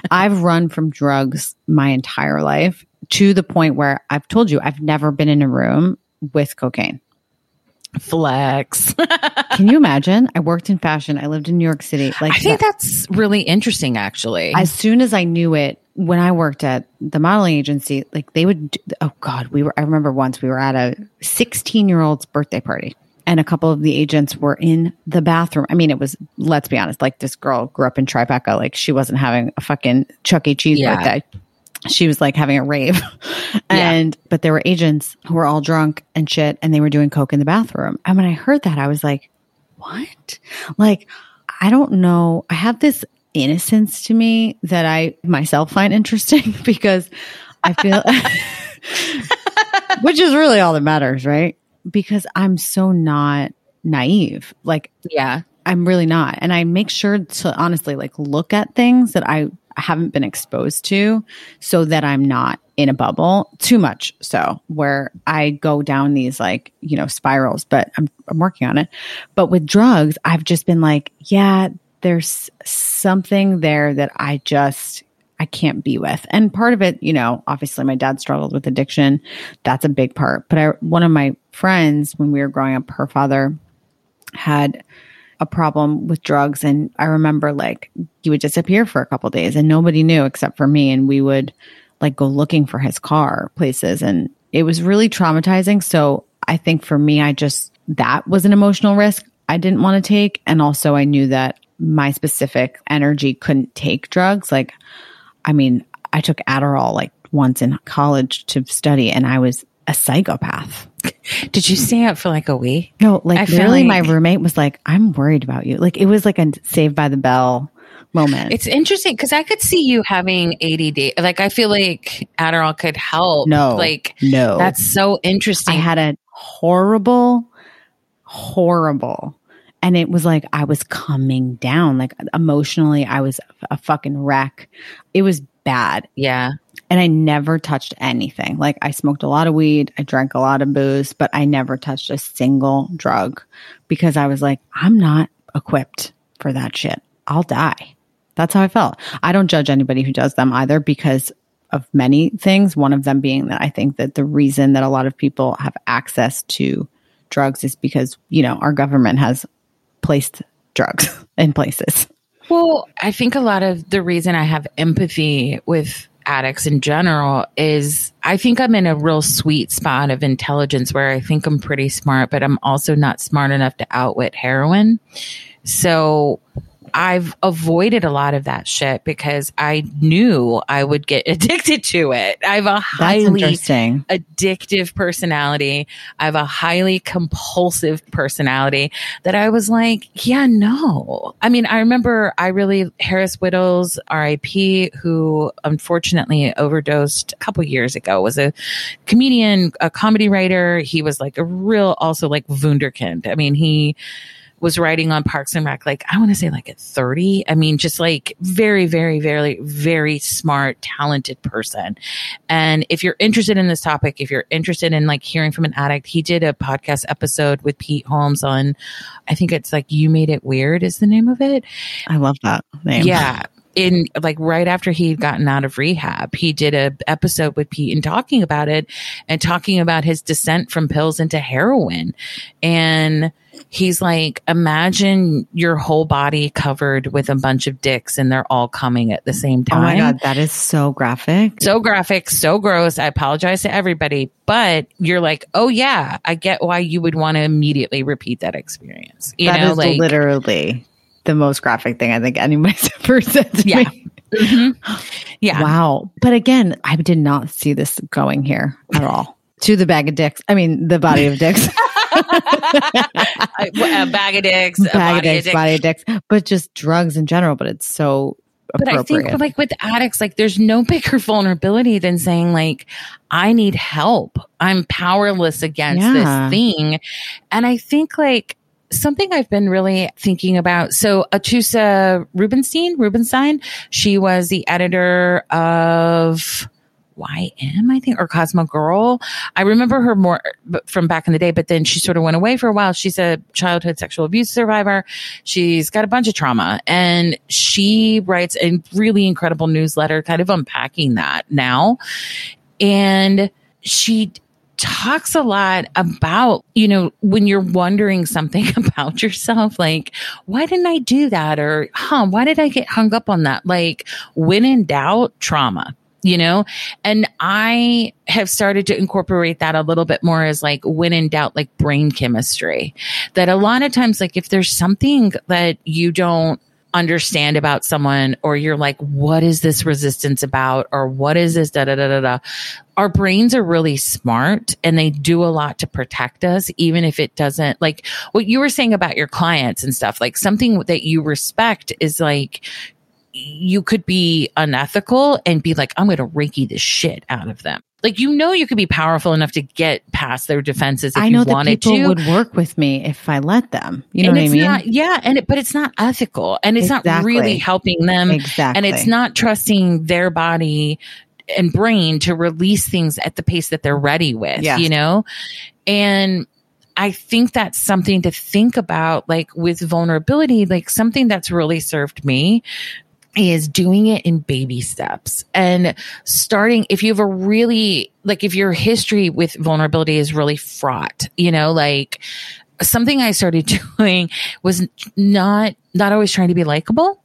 [LAUGHS] I've run from drugs my entire life to the point where I've told you I've never been in a room with cocaine. Flex. [LAUGHS] Can you imagine? I worked in fashion. I lived in New York City. Like I think that, that's really interesting actually. As soon as I knew it, when I worked at the modeling agency, like they would oh god, we were I remember once we were at a 16-year-old's birthday party and a couple of the agents were in the bathroom. I mean, it was, let's be honest, like this girl grew up in Tribeca. Like she wasn't having a fucking Chuck E. Cheese yeah. birthday she was like having a rave. and, yeah. but there were agents who were all drunk and shit and they were doing coke in the bathroom. And when I heard that, I was like, what? Like, I don't know. I have this innocence to me that I myself find interesting [LAUGHS] because I feel, [LAUGHS] which is really all that matters, right? Because I'm so not naive. Like, yeah, I'm really not. And I make sure to honestly like look at things that I haven't been exposed to so that I'm not in a bubble too much so where I go down these like, you know, spirals, but I'm I'm working on it. But with drugs, I've just been like, yeah, there's something there that I just I can't be with. And part of it, you know, obviously my dad struggled with addiction. That's a big part. But I one of my friends when we were growing up, her father had a problem with drugs. And I remember like he would disappear for a couple days and nobody knew except for me. And we would like go looking for his car places. And it was really traumatizing. So I think for me I just that was an emotional risk I didn't want to take. And also I knew that my specific energy couldn't take drugs. Like I mean I took Adderall like once in college to study and I was a psychopath. Did you stay up for like a week? No, like I literally, like- my roommate was like, "I'm worried about you." Like it was like a Saved by the Bell moment. It's interesting because I could see you having ADD. Like I feel like Adderall could help. No, like no, that's so interesting. I had a horrible, horrible, and it was like I was coming down. Like emotionally, I was a fucking wreck. It was bad. Yeah. And I never touched anything. Like I smoked a lot of weed, I drank a lot of booze, but I never touched a single drug because I was like, I'm not equipped for that shit. I'll die. That's how I felt. I don't judge anybody who does them either because of many things. One of them being that I think that the reason that a lot of people have access to drugs is because, you know, our government has placed drugs [LAUGHS] in places. Well, I think a lot of the reason I have empathy with addicts in general is I think I'm in a real sweet spot of intelligence where I think I'm pretty smart, but I'm also not smart enough to outwit heroin. So I've avoided a lot of that shit because I knew I would get [LAUGHS] addicted to it. I have a highly addictive personality. I have a highly compulsive personality that I was like, yeah, no. I mean, I remember I really, Harris Wittels, RIP, who unfortunately overdosed a couple years ago, was a comedian, a comedy writer. He was like a real, also like Wunderkind. I mean, he, was writing on Parks and Rec, like I want to say like at 30. I mean, just like very, very, very, very smart, talented person. And if you're interested in this topic, if you're interested in like hearing from an addict, he did a podcast episode with Pete Holmes on, I think it's like You Made It Weird is the name of it. I love that name. Yeah in like right after he'd gotten out of rehab, he did a episode with Pete and talking about it and talking about his descent from pills into heroin. And he's like, imagine your whole body covered with a bunch of dicks and they're all coming at the same time. Oh my God, that is so graphic. So graphic, so gross. I apologize to everybody, but you're like, oh yeah, I get why you would want to immediately repeat that experience. You that know, like literally the most graphic thing I think anybody's [LAUGHS] ever said to yeah. me. Mm-hmm. Yeah. Wow. But again, I did not see this going here at all. to the bag of dicks. I mean, the body of dicks. [LAUGHS] [LAUGHS] a bag of dicks, bag of dicks, body of dicks, but just drugs in general. But it's so but I think like with addicts, like there's no bigger vulnerability than saying like, I need help. I'm powerless against yeah. this thing. And I think like something I've been really thinking about. So Atoosa Rubenstein, Rubenstein, she was the editor of YM, I think, or Cosmo Girl. I remember her more from back in the day, but then she sort of went away for a while. She's a childhood sexual abuse survivor. She's got a bunch of trauma and she writes a really incredible newsletter kind of unpacking that now. And she talks a lot about, you know, when you're wondering something [LAUGHS] about yourself, like, why didn't I do that? Or, huh, why did I get hung up on that? Like, when in doubt, trauma you know and i have started to incorporate that a little bit more as like when in doubt like brain chemistry that a lot of times like if there's something that you don't understand about someone or you're like, what is this resistance about? Or what is this da da da da da? Our brains are really smart and they do a lot to protect us, even if it doesn't like what you were saying about your clients and stuff, like something that you respect is like, you could be unethical and be like, I'm going to reiki the shit out of them like you know you could be powerful enough to get past their defenses if I know you wanted people to. would work with me if I let them. You know and what I mean? Not, yeah, and it, but it's not ethical, and it's exactly. not really helping them. Exactly, and it's not trusting their body and brain to release things at the pace that they're ready with. Yes. You know, and I think that's something to think about, like with vulnerability, like something that's really served me is doing it in baby steps and starting if you have a really like if your history with vulnerability is really fraught you know like something i started [LAUGHS] doing was not not always trying to be likable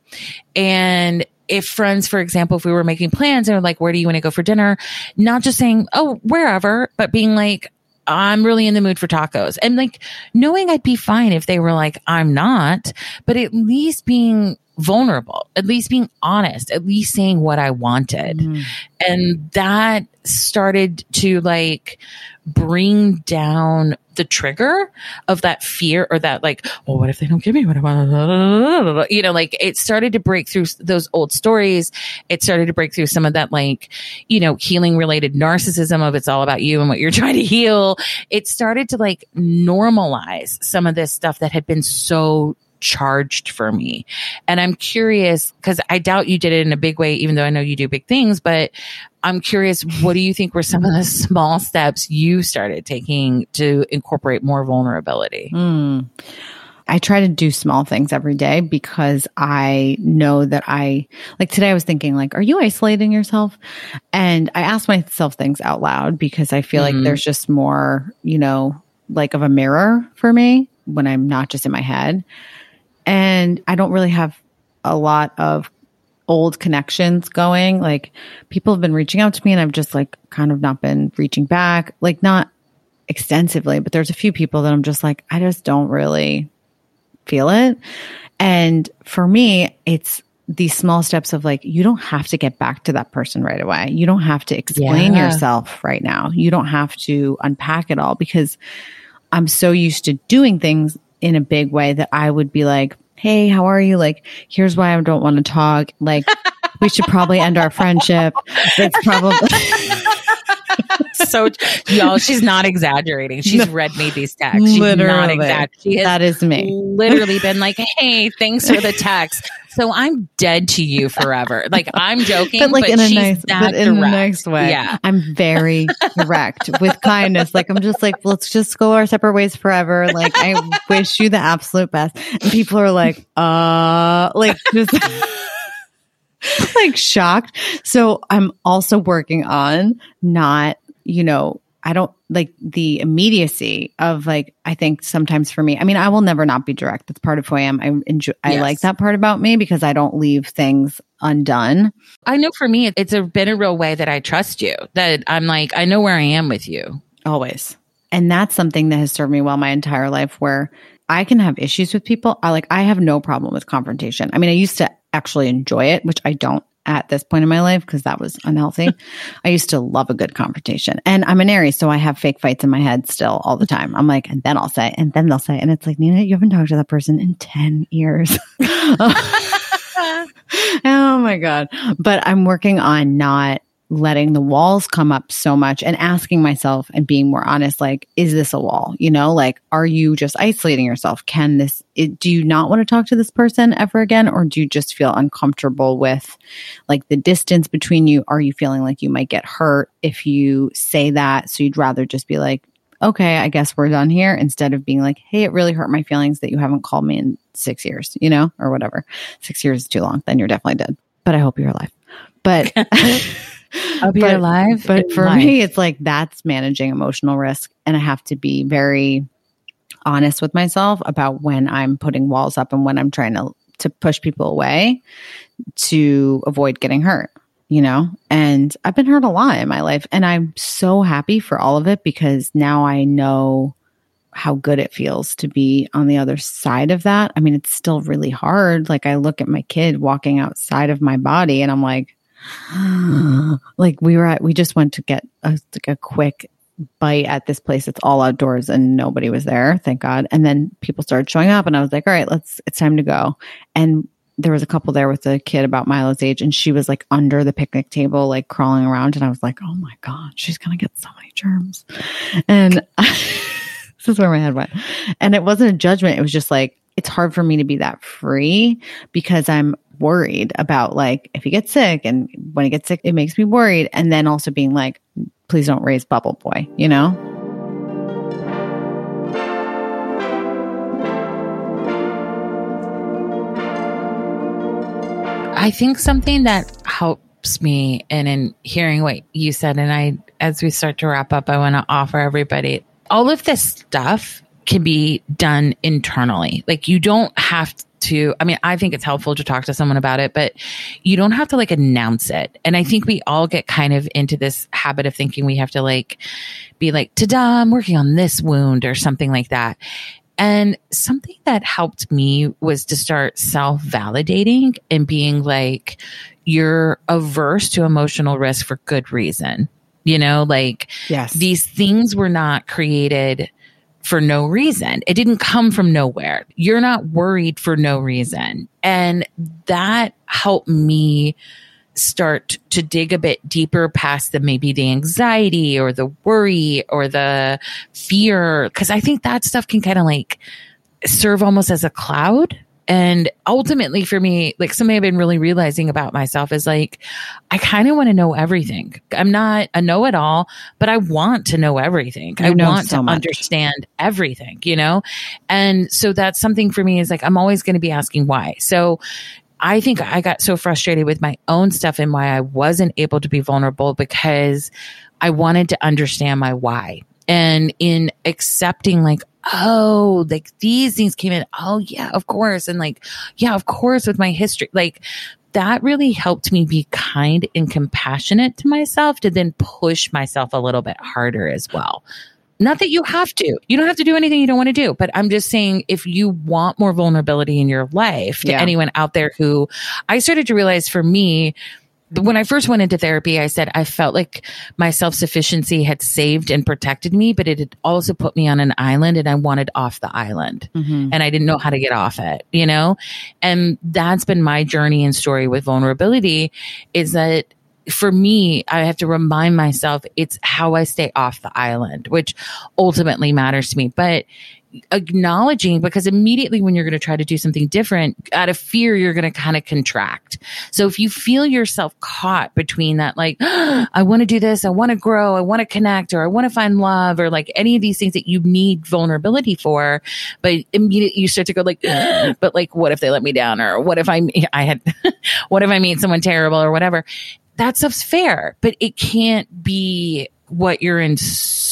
and if friends, for example, if we were making plans and like, where do you want to go for dinner? Not just saying, oh, wherever, but being like, I'm really in the mood for tacos. And like knowing I'd be fine if they were like, I'm not, but at least being vulnerable, at least being honest, at least saying what I wanted. Mm. And that started to like bring down the trigger of that fear or that like, well, what if they don't give me what I want? You know, like it started to break through those old stories. It started to break through some of that like, you know, healing related narcissism of it's all about you and what you're [LAUGHS] trying to heal. It started to like normalize some of this stuff that had been so charged for me. And I'm curious because I doubt you did it in a big way, even though I know you do big things, but I'm curious, what do you think were some of the [LAUGHS] small steps you started taking to incorporate more vulnerability? Mm. I try to do small things every day because I know that I like today I was thinking like are you isolating yourself? And I ask myself things out loud because I feel mm-hmm. like there's just more, you know, like of a mirror for me when I'm not just in my head. And I don't really have a lot of old connections going. Like people have been reaching out to me and I've just like kind of not been reaching back, like not extensively, but there's a few people that I'm just like, I just don't really feel it. And for me, it's these small steps of like, you don't have to get back to that person right away. You don't have to explain yeah. yourself right now. You don't have to unpack it all because I'm so used to doing things in a big way that I would be like, Hey, how are you? Like, here's why I don't want to talk. Like, we should probably end our friendship. It's probably. [LAUGHS] so y'all, she's not exaggerating. She's no, read me these texts. She's literally. not. She that is me. Literally been like, "Hey, thanks for the text." So I'm dead to you forever. Like I'm [LAUGHS] joking, but like but in a nice, but in direct. a nice way. Yeah, I'm very direct with kindness. Like I'm just like, let's just go our separate ways forever. Like I wish you the absolute best. And people are like, uh, like just. [LAUGHS] like shocked. So I'm also working on not, you know, I don't like the immediacy of like, I think sometimes for me, I mean, I will never not be direct. That's part of who I am. I enjoy, I yes. like that part about me because I don't leave things undone. I know for me, it's a, been a real way that I trust you, that I'm like, I know where I am with you. Always. And that's something that has served me well my entire life where I can have issues with people. I like, I have no problem with confrontation. I mean, I used to actually enjoy it, which I don't at this point in my life because that was unhealthy. [LAUGHS] I used to love a good confrontation. And I'm an Aries, so I have fake fights in my head still all the time. I'm like, and then I'll say, and then they'll say, and it's like, Nina, you haven't talked to that person in 10 years. [LAUGHS] [LAUGHS] oh my God. But I'm working on not letting the walls come up so much and asking myself and being more honest like is this a wall? You know like are you just isolating yourself? Can this it, do you not want to talk to this person ever again? Or do you just feel uncomfortable with like the distance between you? Are you feeling like you might get hurt if you say that? So you'd rather just be like okay i guess we're done here instead of being like hey it really hurt my feelings that you haven't called me in 6 years you know or whatever. 6 years is too long. Then you're definitely dead. But i hope you're alive. But [LAUGHS] [LAUGHS] I'll be alive. But for life. me, it's like that's managing emotional risk. And I have to be very honest with myself about when I'm putting walls up and when I'm trying to, to push people away to avoid getting hurt, you know? And I've been hurt a lot in my life. And I'm so happy for all of it because now I know how good it feels to be on the other side of that. I mean, it's still really hard. Like I look at my kid walking outside of my body and I'm like, [GASPS] like we were at, we just went to get a, like a quick bite at this place. It's all outdoors and nobody was there, thank God. And then people started showing up and I was like, all right, let's, it's time to go. And there was a couple there with a kid about Milo's age and she was like under the picnic table, like crawling around. And I was like, oh my God, she's going to get so many germs. And [LAUGHS] this is where my head went. And it wasn't a judgment. It was just like, it's hard for me to be that free because I'm worried about like if he gets sick and when he gets sick, it makes me worried. And then also being like, please don't raise bubble boy, you know? I think something that helps me and in hearing what you said, and I, as we start to wrap up, I want to offer everybody all of this stuff can be done internally. Like you don't have to, I mean, I think it's helpful to talk to someone about it, but you don't have to like announce it. And I think we all get kind of into this habit of thinking we have to like be like, ta-da, I'm working on this wound or something like that. And something that helped me was to start self validating and being like, you're averse to emotional risk for good reason. You know, like yes. these things were not created for no reason. It didn't come from nowhere. You're not worried for no reason. And that helped me start to dig a bit deeper past the maybe the anxiety or the worry or the fear. Cause I think that stuff can kind of like serve almost as a cloud and ultimately for me, like something I've been really realizing about myself is like, I kind of want to know everything. I'm not a know it all, but I want to know everything. You I know want so to much. understand everything, you know? And so that's something for me is like, I'm always going to be asking why. So I think I got so frustrated with my own stuff and why I wasn't able to be vulnerable because I wanted to understand my why. And in accepting like, oh, like these things came in. Oh, yeah, of course. And like, yeah, of course, with my history, like that really helped me be kind and compassionate to myself to then push myself a little bit harder as well. not that you have to. You don't have to do anything you don't want to do. But I'm just saying, if you want more vulnerability in your life, to Yeah. anyone out there who I started to realize for me, when I first went into therapy, I said I felt like my self sufficiency had saved and protected me, but it had also put me on an island and I wanted off the island Mhm. and I didn't know how to get off it, you know? And that's been my journey and story with vulnerability is that for me, I have to remind myself it's how I stay off the island, which ultimately matters to me. But acknowledging because immediately when you're going to try to do something different out of fear you're going to kind of contract. So if you feel yourself caught between that like [GASPS] i want to do this i want to grow i want to connect or i want to find love or like any of these things that you need vulnerability for but immediately you start to go like [GASPS] but like what if they let me down or what if i [LAUGHS] i had [LAUGHS] what if i meet someone terrible or whatever. That stuff's fair but it can't be what you're in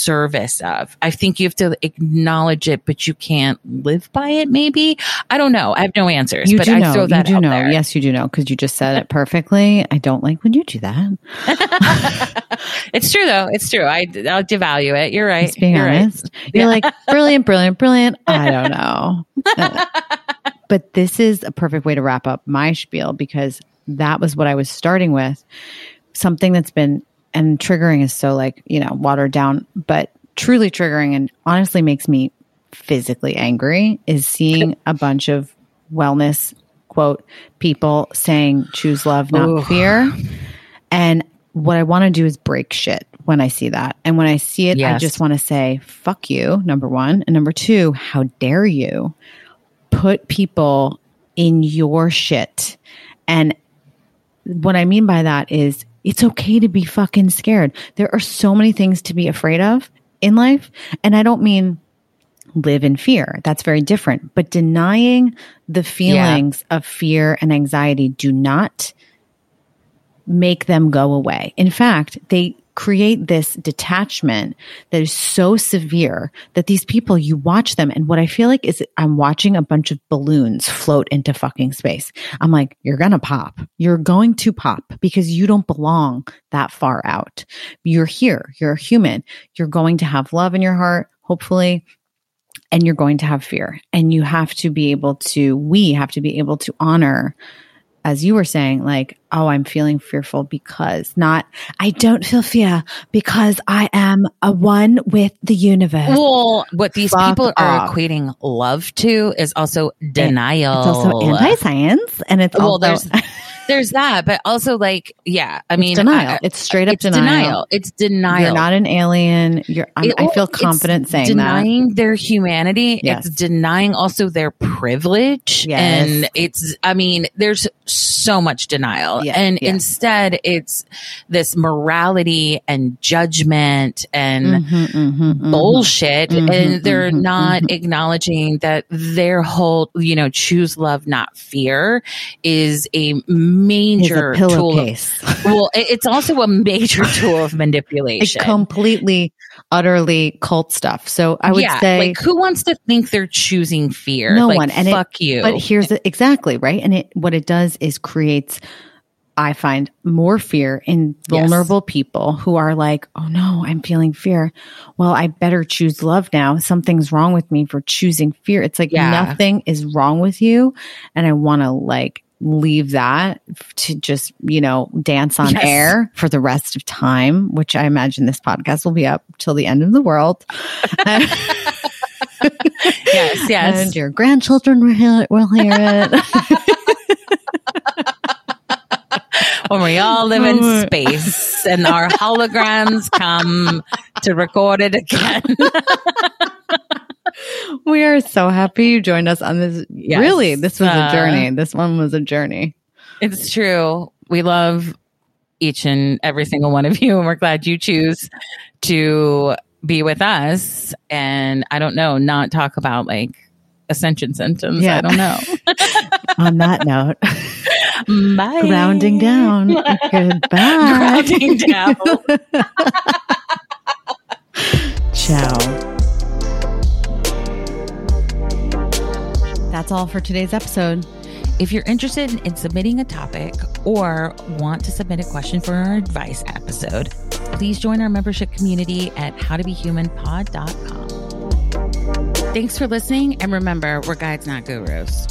service of. I think you have to acknowledge it, but you can't live by it. Maybe I don't know. I have no answers, You but I know. throw that you do know. there. Yes, you do know because you just said it [LAUGHS] perfectly. I don't like when you do that. [LAUGHS] it's true though. It's true. I I'll devalue it. You're right. Just being You're right. honest. You're like brilliant, brilliant, brilliant. I don't [LAUGHS] know. But this is a perfect way to wrap up my spiel because that was what I was starting with. Something that's been and triggering is so like, you know, watered down, but truly triggering and honestly makes me physically angry is seeing [LAUGHS] a bunch of wellness quote people saying choose love, not Ooh. fear. And what I want to do is break shit when I see that. And when I see it, I just want to say, fuck you, number one. And number two, how dare you put people in your shit? And what I mean by that is it's okay to be fucking scared. There are so many things to be afraid of in life. And I don't mean live in fear. That's very different. But denying the feelings of fear and anxiety do not make them go away. In fact, they create this detachment that is so severe that these people, you watch them. And what I feel like is I'm watching a bunch of balloons float into fucking space. I'm like, you're going to pop. You're going to pop because you don't belong that far out. You're here. You're a human. You're going to have love in your heart, hopefully and you're going to have fear and you have to be able to we have to be able to honor as you were saying like oh i'm feeling fearful because not i don't feel fear because i am a one with the universe Well, what these Fuck people are off. equating love to is also denial. it's also anti-science and it's well, also [LAUGHS] there's that, but also like, yeah, I mean, it's denial I- it's straight up it's denial. denial. It's denial. you're not an alien you're It- i feel confident saying that denying their humanity. Yes. It's denying also their privilege. Yes. And it's, I mean, there's so much denial. Yes, and instead it's this morality and judgment and Mhm, mhm, mhm. bullshit. Mhm, and they're mhm, not acknowledging that their whole, you know, choose love, not fear is a major pillowcase [LAUGHS] Well, it- it's also a major tool of It's manipulation. completely utterly cult stuff so i would yeah, say like who wants to think they're choosing fear? No Like, one. And it- fuck you. But here's the, exactly right. And it what it does is creates, I find, more fear in Yes. vulnerable people who are like, "Oh no, I'm feeling fear. Well, I better choose love now. Something's wrong with me for choosing fear." It's like Yeah. nothing is wrong with you, and I want to like leave that to just you know dance on Yes. air for the rest of time which i imagine this podcast will be up till the end of the world [LAUGHS] yes, [LAUGHS] yes. and your grandchildren will hear, will hear it. [LAUGHS] when we all live in space and our holograms come to record it again. [LAUGHS] we are so happy you joined us on this. Yes. Really, this was Uh, a journey. This one was a journey. it's true. We love each and every single one of you, and we're glad you choose to be with us. And I don't know, not talk about like ascension symptoms. Yeah. I don't know. [LAUGHS] [LAUGHS] On that note, Bye. grounding down. Goodbye. Grounding down. Ciao. that's all for today's episode. If you're interested in submitting a topic or want to submit a question for our advice episode, please join our membership community at howtobehumanpod.com. Thanks for listening, and remember, we're guides, not gurus.